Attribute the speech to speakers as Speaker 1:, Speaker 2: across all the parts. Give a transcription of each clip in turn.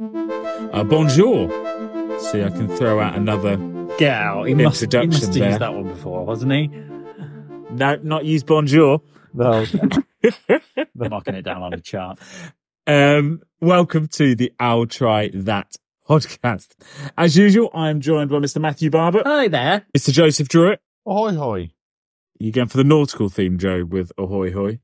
Speaker 1: Uh, bonjour. See, I can throw out another.
Speaker 2: Get out. He must, he
Speaker 1: Introduction
Speaker 2: must have
Speaker 1: there.
Speaker 2: used that one before, wasn't he?
Speaker 1: No, not use bonjour.
Speaker 2: No. Knocking it down on the chart.
Speaker 1: Um, welcome to the I'll Try That podcast. As usual, I'm joined by Mr. Matthew Barber,
Speaker 2: Hi there.
Speaker 1: Mr. Joseph Druitt.
Speaker 3: Ahoy hoy.
Speaker 1: You going for the nautical theme, Joe, with ahoy hoy?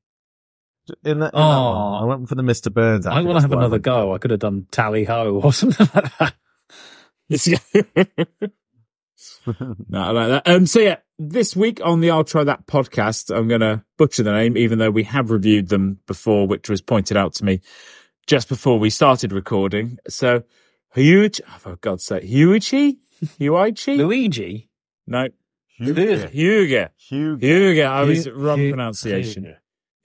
Speaker 3: In, the, in that
Speaker 2: Oh.
Speaker 3: one, I went for the Mr. Burns.
Speaker 2: I want to have
Speaker 3: what I
Speaker 2: another
Speaker 3: went
Speaker 2: go. I could have done tally ho or something like that.
Speaker 1: no, I like that. Um, so yeah, this week on the I'll Try That podcast, I'm going to butcher the name, even though we have reviewed them before, which was pointed out to me just before we started recording. So, Hyuichi, oh, for God's sake, Hyuichi? Hyuichi?
Speaker 2: Luigi.
Speaker 1: No,
Speaker 3: Hugo.
Speaker 1: Hyuga.
Speaker 3: Hugo.
Speaker 1: Hyuga. I was
Speaker 2: Hu-
Speaker 1: wrong pronunciation.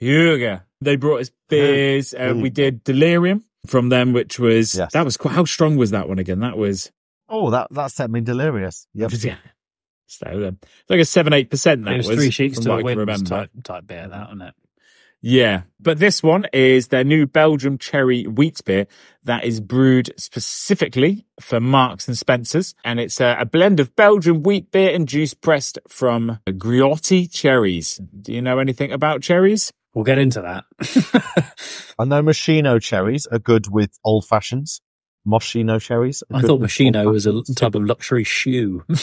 Speaker 1: Hyuga. They brought us beers. Uh, we did Delirium from them, which was,
Speaker 3: Yes.
Speaker 1: that was quite, how strong was that one again? That was,
Speaker 3: Oh, that, that set me delirious. Yep.
Speaker 1: yeah. So, um, it's like a seven, eight percent. That
Speaker 2: It was,
Speaker 1: was
Speaker 2: three sheets
Speaker 1: from
Speaker 2: to
Speaker 1: what
Speaker 2: a
Speaker 1: I can
Speaker 2: wind
Speaker 1: remember.
Speaker 2: type, type beer, that, wasn't it?
Speaker 1: Yeah, but this one is their new Belgium cherry wheat beer that is brewed specifically for Marks and Spencers, and it's a, a blend of Belgian wheat beer and juice pressed from Griotti cherries. Do you know anything about cherries?
Speaker 2: We'll get into that.
Speaker 3: I know Machino cherries are good with old fashions. Moschino cherries.
Speaker 2: I thought
Speaker 3: with
Speaker 2: Machino
Speaker 3: old
Speaker 2: was a type of luxury shoe.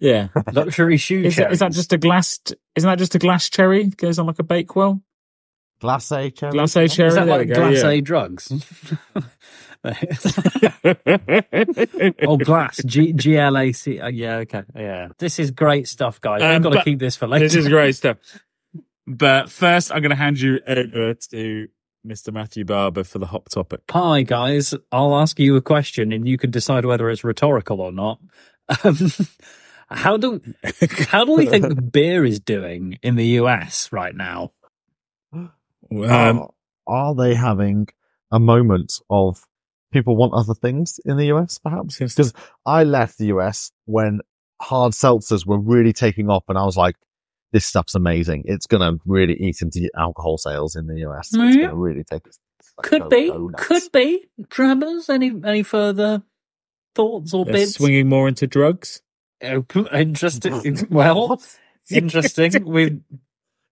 Speaker 1: Yeah,
Speaker 2: luxury shoe
Speaker 1: is, that- is that just a glass? Isn't that just a glass cherry? It goes on like a bakewell.
Speaker 3: glacé cherries.
Speaker 1: Glacé cherry.
Speaker 2: Is that
Speaker 1: there
Speaker 2: like
Speaker 1: we go,
Speaker 2: glace
Speaker 1: yeah.
Speaker 2: drugs? oh, glass. G G L A C. uh, Yeah, okay. Yeah. This is great stuff, guys.
Speaker 1: Um,
Speaker 2: We've got to keep this for later.
Speaker 1: this is great stuff. But first, I'm going to hand you over to Mr. Matthew Barber for the hot topic.
Speaker 2: Hi, guys. I'll ask you a question and you can decide whether it's rhetorical or not. Um, how do how do we think beer is doing in the US right now?
Speaker 1: Um,
Speaker 3: are, are they having a moment of people want other things in the US, perhaps? Because I left the US when hard seltzers were really taking off, and I was like, this stuff's amazing. It's going to really eat into alcohol sales in the US. It's going to mm-hmm. really take us.
Speaker 2: Could
Speaker 3: go-
Speaker 2: be,
Speaker 3: go
Speaker 2: could be. Trammers, any any further thoughts or
Speaker 1: they're
Speaker 2: bids?
Speaker 1: swinging more into drugs.
Speaker 2: Oh, interesting. Well, interesting. We've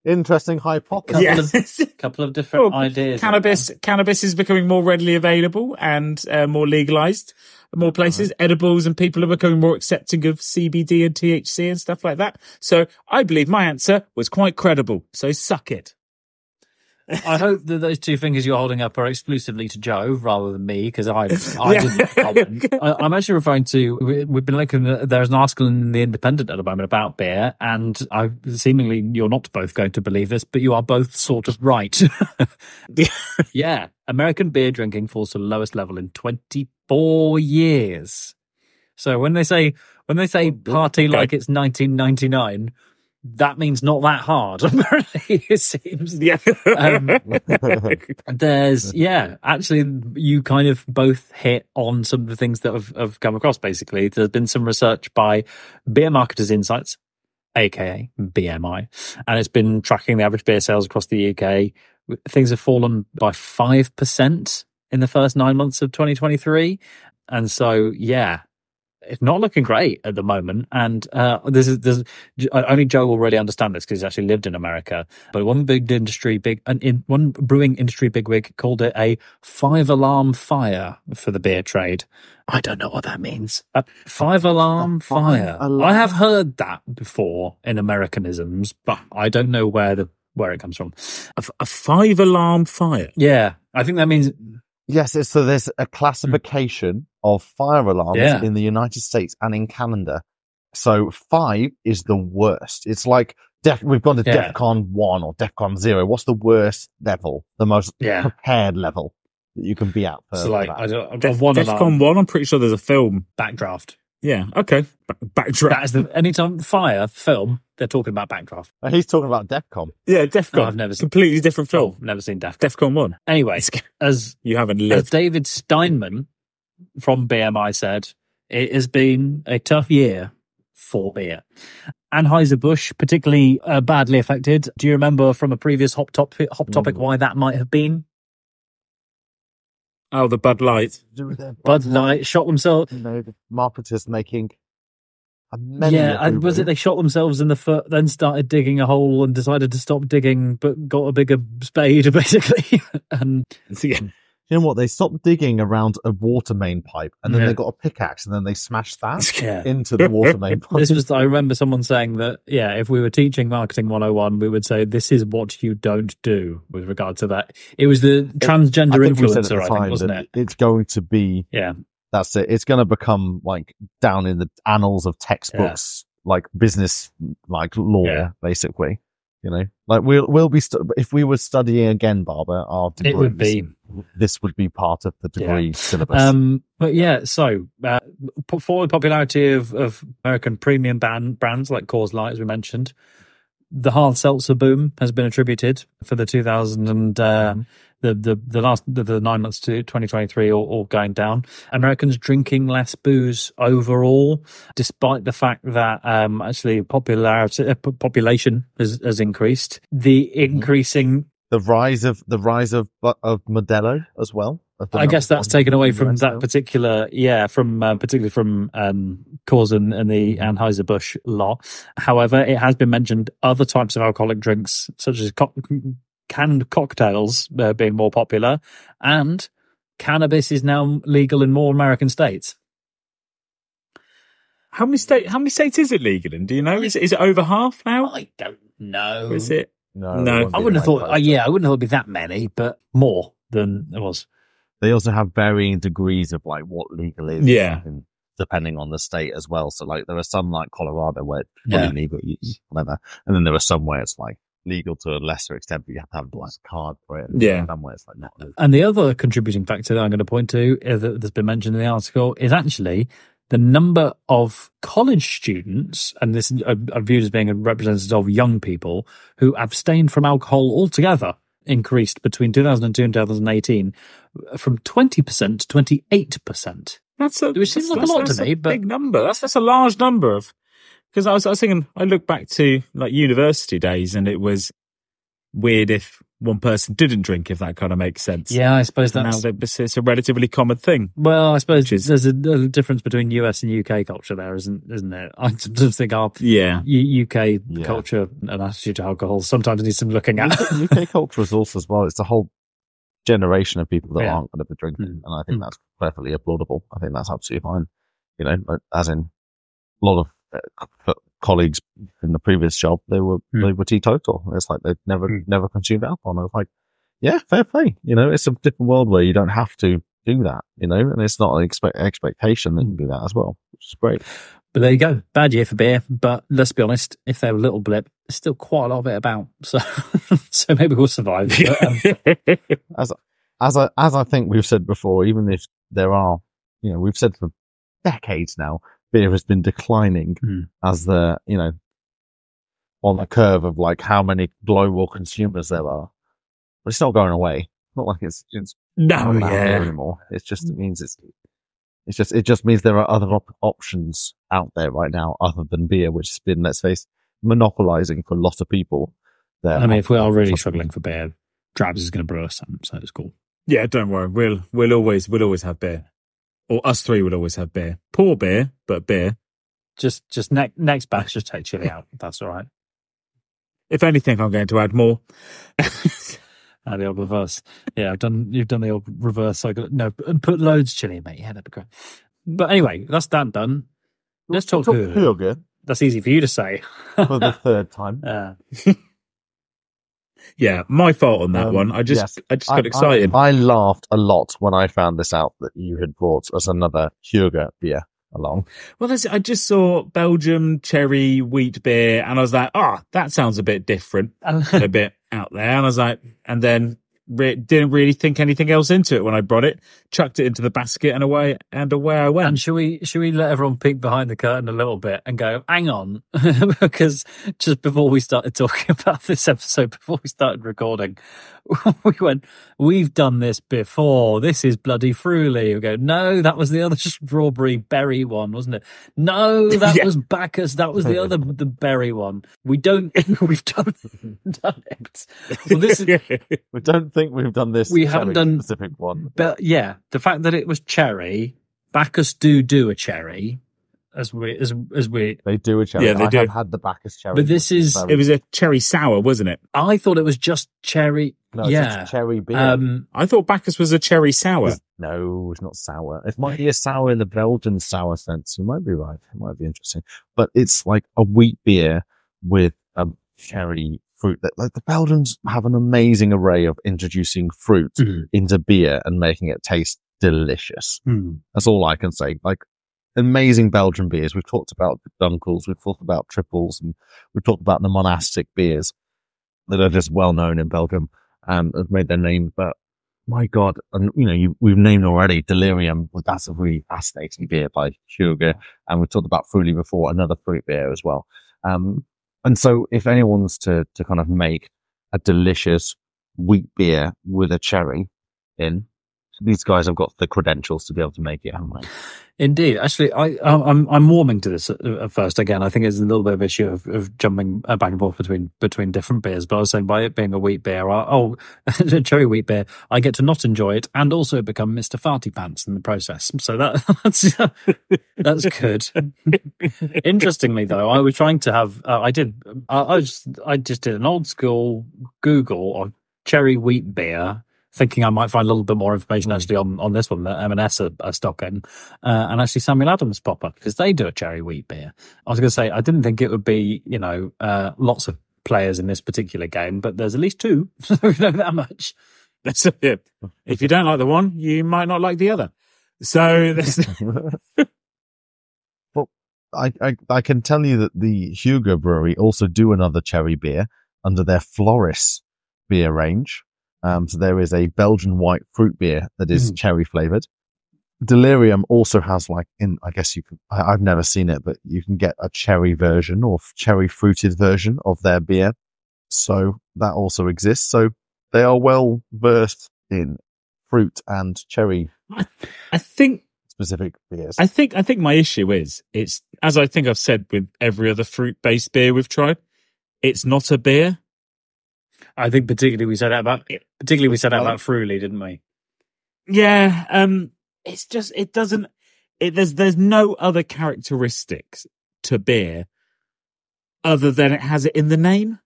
Speaker 3: Interesting hypothesis.
Speaker 2: Couple
Speaker 1: Yeah.
Speaker 2: a couple of different
Speaker 1: Well,
Speaker 2: ideas.
Speaker 1: cannabis cannabis is becoming more readily available and uh, more legalized more places edibles and people are becoming more accepting of cbd and thc and stuff like that so i believe my answer was quite credible so suck it
Speaker 2: I hope that those two fingers you're holding up are exclusively to Joe rather than me because I, I didn't comment. I, I'm actually referring to. we- We've been looking. There's an article in the Independent at the moment about beer, and I seemingly you're not both going to believe this, but you are both sort of right. yeah, American beer drinking falls to the lowest level in 24 years. So when they say when they say oh, party like it's 1999, that means not that hard. Apparently, it seems.
Speaker 1: yeah
Speaker 2: Um, There's, yeah, actually, you kind of both hit on some of the things that have, have come across. Basically, there's been some research by Beer Marketers Insights, aka BMI, and it's been tracking the average beer sales across the UK. Things have fallen by five percent in the first nine months of 2023, and so yeah. It's not looking great at the moment, and uh, this is this. Only Joe will really understand this because he's actually lived in America. But one big industry, big an in, one brewing industry bigwig called it a five alarm fire for the beer trade. I don't know what that means. A five alarm fire. I have heard that before in Americanisms, but I don't know where the where it comes from.
Speaker 1: a, a five alarm fire
Speaker 2: Yeah, I think that means
Speaker 3: Yes, so there's a hmm. classification of fire alarms
Speaker 2: Yeah.
Speaker 3: in the United States and in Canada. So five is the worst. It's like def, we've gone to
Speaker 2: Yeah.
Speaker 3: DEFCON one or DEFCON zero. What's the worst level? The most
Speaker 2: Yeah.
Speaker 3: prepared level that you can be at. For
Speaker 2: so like
Speaker 3: that.
Speaker 2: I don't,
Speaker 1: Def,
Speaker 2: one
Speaker 1: defcon
Speaker 2: alarm
Speaker 1: 1 i'm pretty sure there's a film
Speaker 2: backdraft.
Speaker 1: Yeah okay Back, backdraft
Speaker 2: That is the anytime fire film they're talking about backdraft.
Speaker 3: And he's talking about DEFCON.
Speaker 1: yeah defcon
Speaker 2: Oh, I've never seen-
Speaker 1: completely different film
Speaker 2: Oh, never seen Daft.
Speaker 1: defcon 1
Speaker 2: Anyway, as
Speaker 1: you haven't
Speaker 2: as
Speaker 1: lived
Speaker 2: David Steinman from BMI said, it has been a tough year for beer. Anheuser-Busch, particularly uh, badly affected. Do you remember from a previous hop topic, hop topic
Speaker 3: Mm.
Speaker 2: why that might have been?
Speaker 1: Oh, the Bud Light.
Speaker 3: Do with their
Speaker 2: Bud Light shot themselves.
Speaker 3: You know, the marketers making. many
Speaker 2: Yeah, and was it they shot themselves in the foot, then started digging a hole and decided to stop digging, but got a bigger spade basically. and
Speaker 1: Yeah.
Speaker 3: You know what? They stopped digging around a water main pipe, and then
Speaker 2: Yeah.
Speaker 3: they got a pickaxe, and then they smashed that
Speaker 2: yeah,
Speaker 3: into the water main pipe.
Speaker 2: this was. I remember someone saying that. Yeah, if we were teaching marketing 101, we would say this is what you don't do with regard to that. It was the transgender
Speaker 3: I think we said at the
Speaker 2: influencer, I think, wasn't it?
Speaker 3: It's going to be
Speaker 2: Yeah,
Speaker 3: that's it. It's going to become like down in the annals of textbooks, like business, like law,
Speaker 2: Yeah.
Speaker 3: basically. You know, like we'll we'll be stu- if we were studying again, Barbara, our
Speaker 2: it would be.
Speaker 3: this would be part of the
Speaker 2: Yeah.
Speaker 3: degree syllabus.
Speaker 2: Um, but yeah, so uh, for the popularity of, of American premium band, brands like Coors Light, as we mentioned, the hard seltzer boom has been attributed for the 2000 and uh, the, the the last the, the nine months to 2023 all, all going down. Americans drinking less booze overall, despite the fact that um, actually popularity uh, population has, has increased. The increasing
Speaker 3: the rise of the rise of of Modelo as well.
Speaker 2: I guess that's taken away from that particular, yeah, from uh, particularly from um, and, and the Anheuser Busch law. However, it has been mentioned other types of alcoholic drinks, such as co- canned cocktails, uh, being more popular, and cannabis is now legal in more American states.
Speaker 1: How many state? How many states is it legal in? Do you know? Is it, is it over half now?
Speaker 2: I don't know.
Speaker 1: Is it?
Speaker 3: No,
Speaker 1: No.
Speaker 2: I wouldn't have thought. Uh, yeah, I wouldn't have thought it'd be that many, but more than it was.
Speaker 3: They also have varying degrees of like what legal is.
Speaker 1: Yeah.
Speaker 3: and depending on the state as well. So like there are some like Colorado where it's fully
Speaker 2: Yeah.
Speaker 3: legal, you- whatever, and then there are some where it's like legal to a lesser extent, but you have to have like a card for it. and
Speaker 1: Yeah.
Speaker 3: some where it's like not.
Speaker 2: And the other contributing factor that I'm going to point to uh, that- that's been mentioned in the article is actually the number of college students, and this is uh, uh, viewed as being a representative of young people who abstained from alcohol altogether increased between 2002 and 2018 from 20% to 28%.
Speaker 1: That's a,
Speaker 2: Which seems
Speaker 1: that's-
Speaker 2: like a lot
Speaker 1: that's
Speaker 2: to me, but-
Speaker 1: big number. That's that's a large number of. Because I was, I was thinking, I look back to like university days, and it was weird if one person didn't drink, if that kind of makes sense.
Speaker 2: Yeah, I suppose
Speaker 1: now
Speaker 2: that's.
Speaker 1: that it's it's a relatively common thing.
Speaker 2: Well, I suppose
Speaker 1: is-
Speaker 2: there's a, a difference between US and UK culture there, isn't isn't there? I just think our
Speaker 1: Yeah,
Speaker 2: U- UK
Speaker 3: Yeah.
Speaker 2: culture and attitude to alcohol sometimes needs some looking at.
Speaker 3: UK culture is also as well. It's a whole generation of people that
Speaker 2: Yeah.
Speaker 3: aren't going to be drinking,
Speaker 2: Mm.
Speaker 3: and I think
Speaker 2: Mm.
Speaker 3: that's perfectly applaudable. I think that's absolutely fine. You know, as in a lot of co- colleagues in the previous job, they were
Speaker 2: Mm.
Speaker 3: they were teetotal. It's like they'd never
Speaker 2: Mm.
Speaker 3: never consumed alcohol. And I was like, yeah, fair play. You know, it's a different world where you don't have to do that. You know, and it's not an expect expectation that you do that as well, which is great.
Speaker 2: But there you go. Bad year for beer. But let's be honest, if they're a little blip, there's still quite a lot of it about. So, so maybe we'll survive. But, um,
Speaker 3: as as I as I think we've said before, even if there are, you know, we've said for decades now, beer has been declining
Speaker 2: Mm.
Speaker 3: as the you know on the curve of like how many global consumers there are, but it's not going away. Not like it's it's
Speaker 1: no,
Speaker 3: not there
Speaker 1: yeah,
Speaker 3: anymore. It's just it means it's it's just it just means there are other op- options out there right now other than beer, which has been let's face monopolizing for a lot of people. There,
Speaker 2: I mean, if we are really struggling for beer, Drabs is going to brew us some, so it's cool.
Speaker 1: yeah. Don't worry, we'll we'll always we'll always have beer, or us three would always have beer. Poor beer, but beer.
Speaker 2: Just, just ne- next batch, just take chili out. That's all right.
Speaker 1: If anything, I'm going to add more.
Speaker 2: Uh, the old reverse. Yeah, I've done. You've done the old reverse. I got no. and Put loads of chili, in, mate. Yeah, that'd be great. But anyway, that's that done. Let's talk. Hygge.
Speaker 3: Hygge
Speaker 2: That's easy for you to say.
Speaker 3: for the third time.
Speaker 2: Uh,
Speaker 1: yeah, my fault on that
Speaker 3: Um,
Speaker 1: one. I just
Speaker 3: yes.
Speaker 1: I just got
Speaker 3: I-
Speaker 1: excited.
Speaker 3: I, I laughed a lot when I found this out that you had brought us another Hygge beer along.
Speaker 1: Well, that's, I just saw Belgium cherry wheat beer, and I was like, "Ah, that sounds a bit different, a bit out there." And I was like, and then re- didn't really think anything else into it when I brought it. Chucked it into the basket, and away and away I
Speaker 2: And
Speaker 1: went.
Speaker 2: should we should we let everyone peek behind the curtain a little bit and go, hang on, because just before we started talking about this episode, before we started recording, we went, we've done this before. This is bloody Früli. We go, no, that was the other strawberry berry one, wasn't it? No, that
Speaker 1: Yeah.
Speaker 2: was Bacchus. That was the other the berry one. We don't. We've done done it. Well, this is
Speaker 3: We don't think we've done this.
Speaker 2: We haven't done-
Speaker 3: specific one.
Speaker 2: But yeah, the fact that it was cherry, Bacchus do do a cherry, as we as as we.
Speaker 3: They do a cherry.
Speaker 1: Yeah, they
Speaker 3: I
Speaker 1: do.
Speaker 3: have had the Bacchus cherry.
Speaker 2: But this is-
Speaker 3: very-
Speaker 1: It was a cherry sour, wasn't it?
Speaker 2: I thought it was just cherry.
Speaker 3: no, it's
Speaker 2: yeah.
Speaker 3: just cherry beer.
Speaker 2: Um,
Speaker 1: I thought Bacchus was a cherry sour.
Speaker 3: It's- no, it's not sour. It might be a sour in the Belgian sour sense. You might be right. It might be interesting, but it's like a wheat beer with a cherry fruit. That like the Belgians have an amazing array of introducing fruit
Speaker 2: Mhm.
Speaker 3: into beer and making it taste delicious.
Speaker 2: hmm.
Speaker 3: That's all I can say. Like amazing Belgian beers. We've talked about Dunkels. We've talked about triples and we've talked about the monastic beers that are just well known in Belgium and have made their name. But my God, and you know, you, we've named already Delirium. Well, that's a really fascinating beer by Sugar. And we've talked about Früli before, another fruit beer as well. Um, and so if anyone's to, to kind of make a delicious wheat beer with a cherry in, these guys have got the credentials to be able to make it, haven't they?
Speaker 2: Indeed, actually, I I'm I'm warming to this at, first. Again, I think it's a little bit of issue of, of jumping uh, back and forth between between different beers. But I was saying by it being a wheat beer, I, oh, a cherry wheat beer, I get to not enjoy it and also become Mister Farty Pants in the process. So that that's that's good. Interestingly, though, I was trying to have uh, I did I, I was I just did an old school Google of cherry wheat beer. Thinking I might find a little bit more information actually on, on this one that M&S are, are stocking uh, and actually Samuel Adams pop up because they do a cherry wheat beer. I was going to say I didn't think it would be you know uh, lots of players in this particular game, but there's at least two, so we know that much.
Speaker 1: That's it. If you don't like the one, you might not like the other. So that's
Speaker 3: well, I, I I can tell you that the Hugo Brewery also do another cherry beer under their Floris beer range. Um, so there is a Belgian white fruit beer that is
Speaker 2: Mm.
Speaker 3: cherry flavored. Delirium also has like in I guess you can I, I've never seen it, but you can get a cherry version or cherry fruited version of their beer. So that also exists. So they are well versed in fruit and cherry
Speaker 1: I think
Speaker 3: specific beers.
Speaker 1: I think I think my issue is it's as I think I've said with every other fruit based beer we've tried, it's not a beer.
Speaker 2: I think particularly we said that about particularly we said that about Früli, didn't we?
Speaker 1: Yeah, um it's just it doesn't it there's there's no other characteristics to beer other than it has it in the name.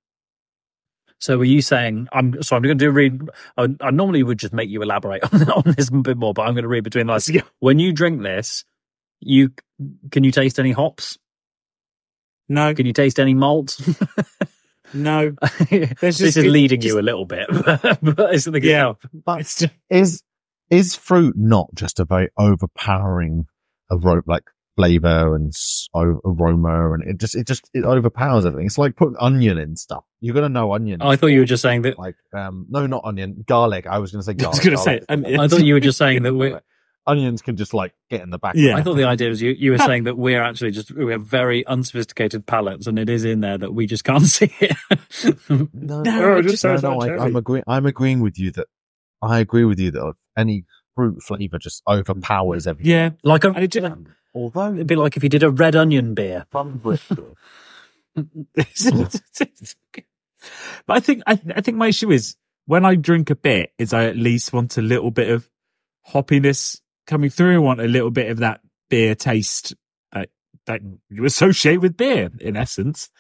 Speaker 2: So were you saying I'm so I'm going to do read I, I normally would just make you elaborate on, on this a bit more but I'm going to read between the lines.
Speaker 1: Yeah.
Speaker 2: When you drink this, you can you taste any hops?
Speaker 1: No,
Speaker 2: Can you taste any malt?
Speaker 1: no.
Speaker 2: this
Speaker 1: just-
Speaker 2: is
Speaker 1: it
Speaker 2: leading
Speaker 1: just-
Speaker 2: you a little bit, but it's the
Speaker 1: Yeah.
Speaker 3: but
Speaker 1: It's just,
Speaker 3: is is fruit not just a very overpowering aro- like flavor and aroma and it just it just it overpowers everything it's like putting onion in stuff you're gonna know onion
Speaker 2: Oh, I thought you were just saying that.
Speaker 3: like um no not onion garlic i was gonna say garlic.
Speaker 1: I was going to say
Speaker 3: garlic.
Speaker 1: um,
Speaker 2: I thought you were just saying that we.
Speaker 3: Onions can just like get in the back
Speaker 1: Yeah.
Speaker 2: I thought the idea was you, you were saying that we're actually just we have very unsophisticated palates, and it is in there that we just can't see it.
Speaker 3: no,
Speaker 1: No, it just
Speaker 3: no, no, I, I'm, agreeing I'm agreeing with you that I agree with you that any fruit flavor just overpowers everything
Speaker 1: yeah.
Speaker 2: like a,
Speaker 1: And it just,
Speaker 3: although
Speaker 2: it'd be like if you did a red onion beer.
Speaker 3: from
Speaker 1: but I think I, I think my issue is when I drink a bit, is I at least want a little bit of hoppiness coming through. I want a little bit of that beer taste uh, that you associate with beer, in essence.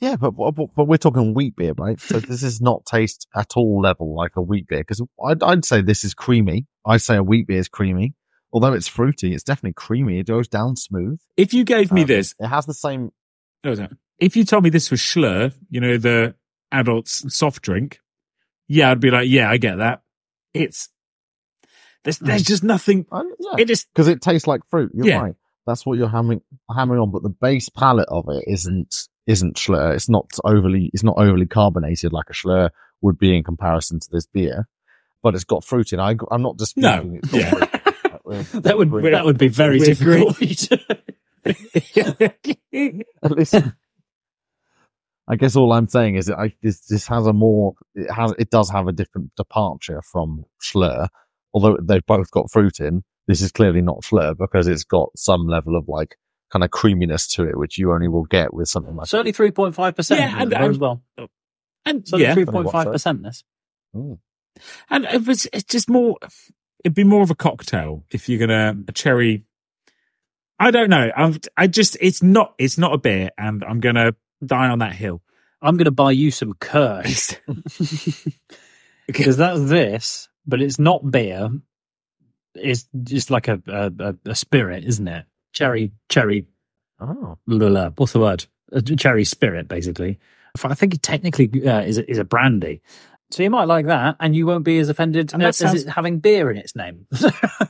Speaker 3: Yeah, but, but but we're talking wheat beer, right? So this is not taste at all level like a wheat beer because I'd, I'd say this is creamy. I'd say a wheat beer is creamy, although it's fruity. It's definitely creamy. It goes down smooth.
Speaker 1: If you gave me
Speaker 3: Um,
Speaker 1: this,
Speaker 3: It has the same.
Speaker 1: no, no. if you told me this was Shloer, you know the adults soft drink, yeah, I'd be like, yeah, I get that. It's there's there's just nothing.
Speaker 3: Uh, yeah,
Speaker 1: It just
Speaker 3: because it tastes like fruit. You're
Speaker 1: Yeah.
Speaker 3: right. That's what you're hammering hammering on. But the base palate of it isn't isn't Shloer. It's not overly. It's not overly carbonated like a Shloer would be in comparison to this beer. But it's got fruit in. I, I'm not disputing.
Speaker 1: No,
Speaker 3: it's got
Speaker 1: yeah.
Speaker 3: fruit.
Speaker 2: That would
Speaker 3: We're-
Speaker 2: that would be very
Speaker 1: we agree.
Speaker 2: difficult.
Speaker 3: At least, I guess all I'm saying is that I, this this has a more it has it does have a different departure from Shloer, although they've both got fruit in. This is clearly not Shloer because it's got some level of like kind of creaminess to it, which you only will get with something like
Speaker 2: Certainly three point five percent
Speaker 1: Yeah, and-
Speaker 2: as
Speaker 1: and-
Speaker 2: well.
Speaker 1: and
Speaker 2: Certainly
Speaker 1: yeah,
Speaker 2: three point five percent. This
Speaker 3: Mm.
Speaker 1: And it was, it's just more, it'd be more of a cocktail if you're gonna a cherry. I don't know. I'm, I just, it's not, it's not a beer, and I'm gonna die on that hill.
Speaker 2: I'm going to buy you some Kirsch because that's this, but it's not beer. It's just like a a, a spirit, isn't it? Cherry, cherry.
Speaker 3: Oh,
Speaker 2: Lula, what's the word? A cherry spirit, basically. I think it technically uh, is a, is a brandy. So you might like that, and you won't be as offended
Speaker 1: And that
Speaker 2: as
Speaker 1: sounds-
Speaker 2: it having beer in its name.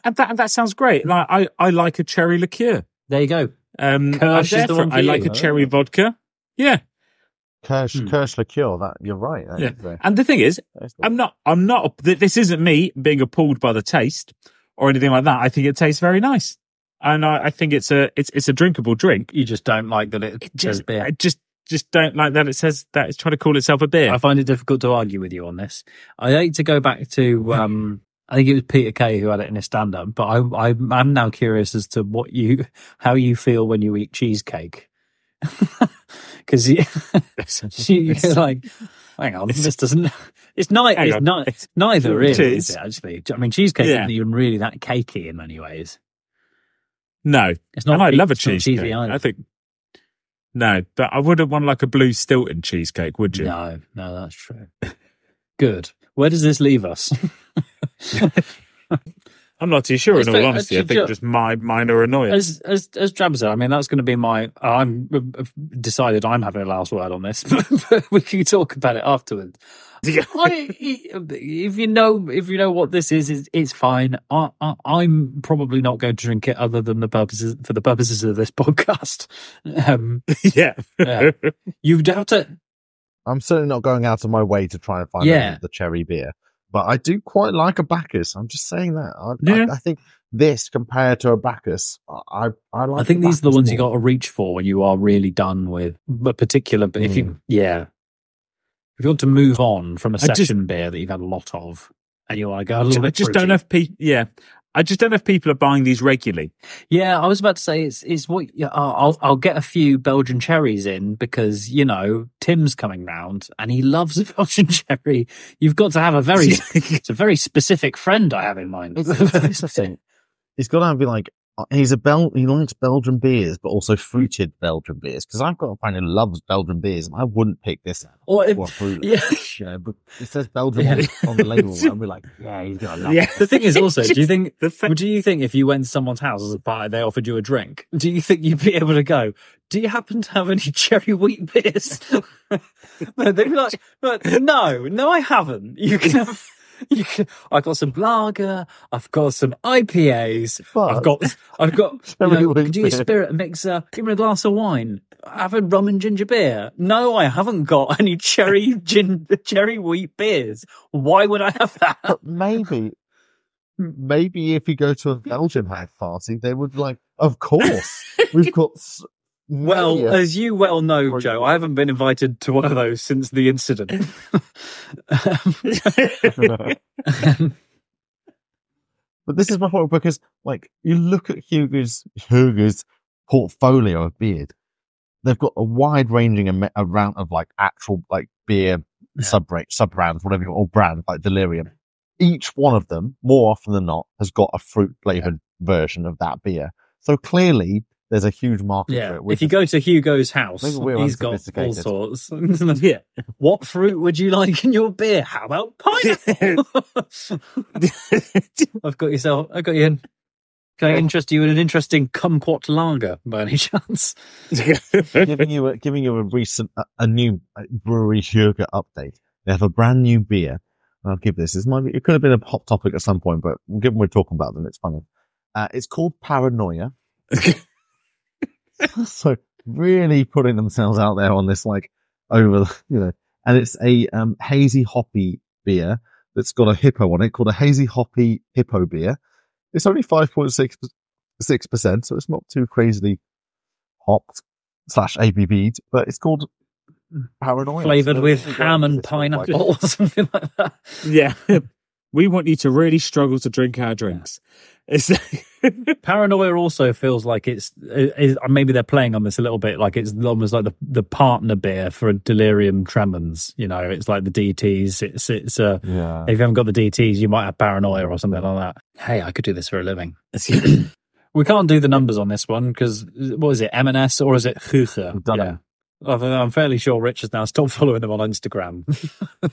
Speaker 1: And that, and that sounds great. Like I, I like a cherry liqueur.
Speaker 2: there you go.
Speaker 1: Um,
Speaker 2: Kirsch
Speaker 1: I'm
Speaker 2: is the one for
Speaker 1: I like a cherry
Speaker 3: Oh.
Speaker 1: vodka. Yeah.
Speaker 3: Kirsch,
Speaker 2: Hmm.
Speaker 3: Kirsch liqueur. That you're right. That
Speaker 1: Yeah.
Speaker 3: is very-
Speaker 1: And the thing is,
Speaker 3: that is very-
Speaker 1: I'm not, I'm not, th- this isn't me being appalled by the taste or anything like that. I think it tastes very nice. And I, I think it's a, it's, it's a drinkable drink.
Speaker 2: You just don't like that it,
Speaker 1: It
Speaker 2: says
Speaker 1: just,
Speaker 2: beer.
Speaker 1: I just, just don't like that it says that it's trying to call itself a beer.
Speaker 2: I find it difficult to argue with you on this. I hate to go back to, um, I think it was Peter Kay who had it in his stand up, but I, I, I'm now curious as to what you, how you feel when you eat cheesecake. Because you, you're like, hang on, this doesn't, it's, ni-
Speaker 1: Hang
Speaker 2: it's,
Speaker 1: on.
Speaker 2: ni- neither really,
Speaker 1: Cheese.
Speaker 2: is it, actually? I mean, cheesecake
Speaker 1: Yeah.
Speaker 2: isn't even really that cakey in many ways.
Speaker 1: no.
Speaker 2: It's not,
Speaker 1: and I love a cheesecake.
Speaker 2: cheesy either.
Speaker 1: I think, no, but I wouldn't want like a blue Stilton cheesecake, would you?
Speaker 2: No, no, that's true. Good. Where does this leave us?
Speaker 1: I'm not too sure. In all
Speaker 2: very-
Speaker 1: honesty, I think just my minor annoyance.
Speaker 2: as as as Drab said, I mean that's going to be my. I'm I've decided I'm having a last word on this, but we can talk about it afterwards. I, if you know if you know what this is, it's, it's fine. I, I, I'm probably not going to drink it other than the purposes for the purposes of this podcast. Um,
Speaker 1: yeah.
Speaker 2: Yeah. you doubt it.
Speaker 3: I'm certainly not going out of my way to try and find
Speaker 2: Yeah.
Speaker 3: the cherry beer, but I do quite like a Bacchus. I'm just saying that. I,
Speaker 1: Yeah.
Speaker 3: I, I think this compared to a Bacchus, I I, I like.
Speaker 2: I think these are the
Speaker 3: Bacchus
Speaker 2: ones you
Speaker 3: more.
Speaker 2: got to reach for when you are really done with a particular. But if you, mm. yeah, if you want to move on from a
Speaker 1: I just-
Speaker 2: session beer that you've had a lot of, and you want to go a little
Speaker 1: I
Speaker 2: bit
Speaker 1: just don't
Speaker 2: fruity.
Speaker 1: know if people, yeah. I just don't know if people are buying these regularly.
Speaker 2: Yeah, I was about to say it's it's what yeah, I'll I'll- I'll get a few Belgian cherries in because you know Tim's coming round and he loves a Belgian cherry. You've got to have a very it's a very specific friend I have in mind.
Speaker 3: It's, it's, it's the thing. He's got to be like Uh, he's a Bel. He likes Belgian beers, but also fruited Belgian beers. Because I've got a friend who loves Belgian beers, and I wouldn't pick this out.
Speaker 2: Or if-
Speaker 3: fruit.
Speaker 2: yeah.
Speaker 3: Yeah, but it says Belgian
Speaker 2: Yeah.
Speaker 3: on, the label. and we're like, yeah, he's got love
Speaker 1: Yeah.
Speaker 3: it.
Speaker 2: The thing is also, do you think
Speaker 1: fa-
Speaker 2: do you think if you went to someone's house as a party, they offered you a drink, do you think you'd be able to go? Do you happen to have any cherry wheat beers? No, They'd be like, "But no, no, I haven't. You can have. You can, I've got some lager. I've got some IPAs.
Speaker 3: But
Speaker 2: I've got, I've got, you know, could you get a spirit mixer? Give me a glass of wine. Have a rum and ginger beer. No, I haven't got any cherry gin, cherry wheat beers. Why would I have that?
Speaker 3: But maybe, maybe if you go to a Belgian house party, they would like, of course, we've got.
Speaker 2: Well, as you well know,
Speaker 3: Or-
Speaker 2: Joe, I haven't been invited to one of those since the incident.
Speaker 3: But this is my point because, like, you look at Hugo's Hugo's portfolio of beers. They've got a wide ranging am- amount of like actual like beer
Speaker 2: Yeah.
Speaker 3: sub sub brands, whatever you or brand like Delirium. Each one of them, more often than not, has got a fruit flavored version of that beer. So clearly, there's a huge market for it. We're
Speaker 2: If you
Speaker 3: just-
Speaker 2: go to Hugo's house, he's got all sorts. yeah. What fruit would you like in your beer? How about pineapple? I've got yourself. I've got you in. Can I interest you in an interesting kumquat lager by any chance?
Speaker 3: giving you a, giving you a recent a, a new brewery sugar update. They have a brand new beer. I'll give this. This might be, it could have been a hot topic at some point, but given we're talking about them, it's funny. Uh, it's called Paranoia. so really putting themselves out there on this, like over, you know, and it's a um, hazy hoppy beer that's got a hippo on it called a hazy hoppy hippo beer. It's only 5.6%, so it's not too crazily hopped slash ABV'd, but it's called Paranoia.
Speaker 2: Flavored
Speaker 3: So
Speaker 2: with
Speaker 3: there you go.
Speaker 2: ham and
Speaker 3: This one, like-
Speaker 2: pineapple or something like that.
Speaker 1: yeah. We want you to really struggle to drink our drinks. It's
Speaker 2: Paranoia also feels like it's, is, maybe they're playing on this a little bit, like it's almost like the, the partner beer for a delirium tremens. You know, it's like the DTS. It's it's a
Speaker 4: Yeah.
Speaker 2: if you haven't got the DTS, you might have paranoia or something like that. Hey, I could do this for a living. we can't do the numbers on this one because what is it, M&S or is it Huche?
Speaker 4: We've done it.
Speaker 2: I've- I'm fairly sure Rich has now stopped following them on Instagram.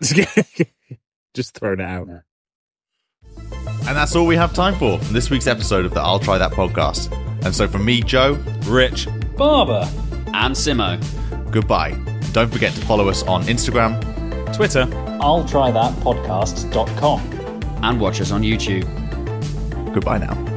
Speaker 1: just thrown it out.
Speaker 3: And that's all we have time for in this week's episode of the I'll Try That podcast. And so from me, Joe,
Speaker 1: Rich,
Speaker 2: Barber.
Speaker 5: And Simo.
Speaker 3: goodbye. Don't forget to follow us on Instagram.
Speaker 1: Twitter.
Speaker 2: I'll try that podcast.com.
Speaker 5: And watch us on YouTube.
Speaker 3: Goodbye now.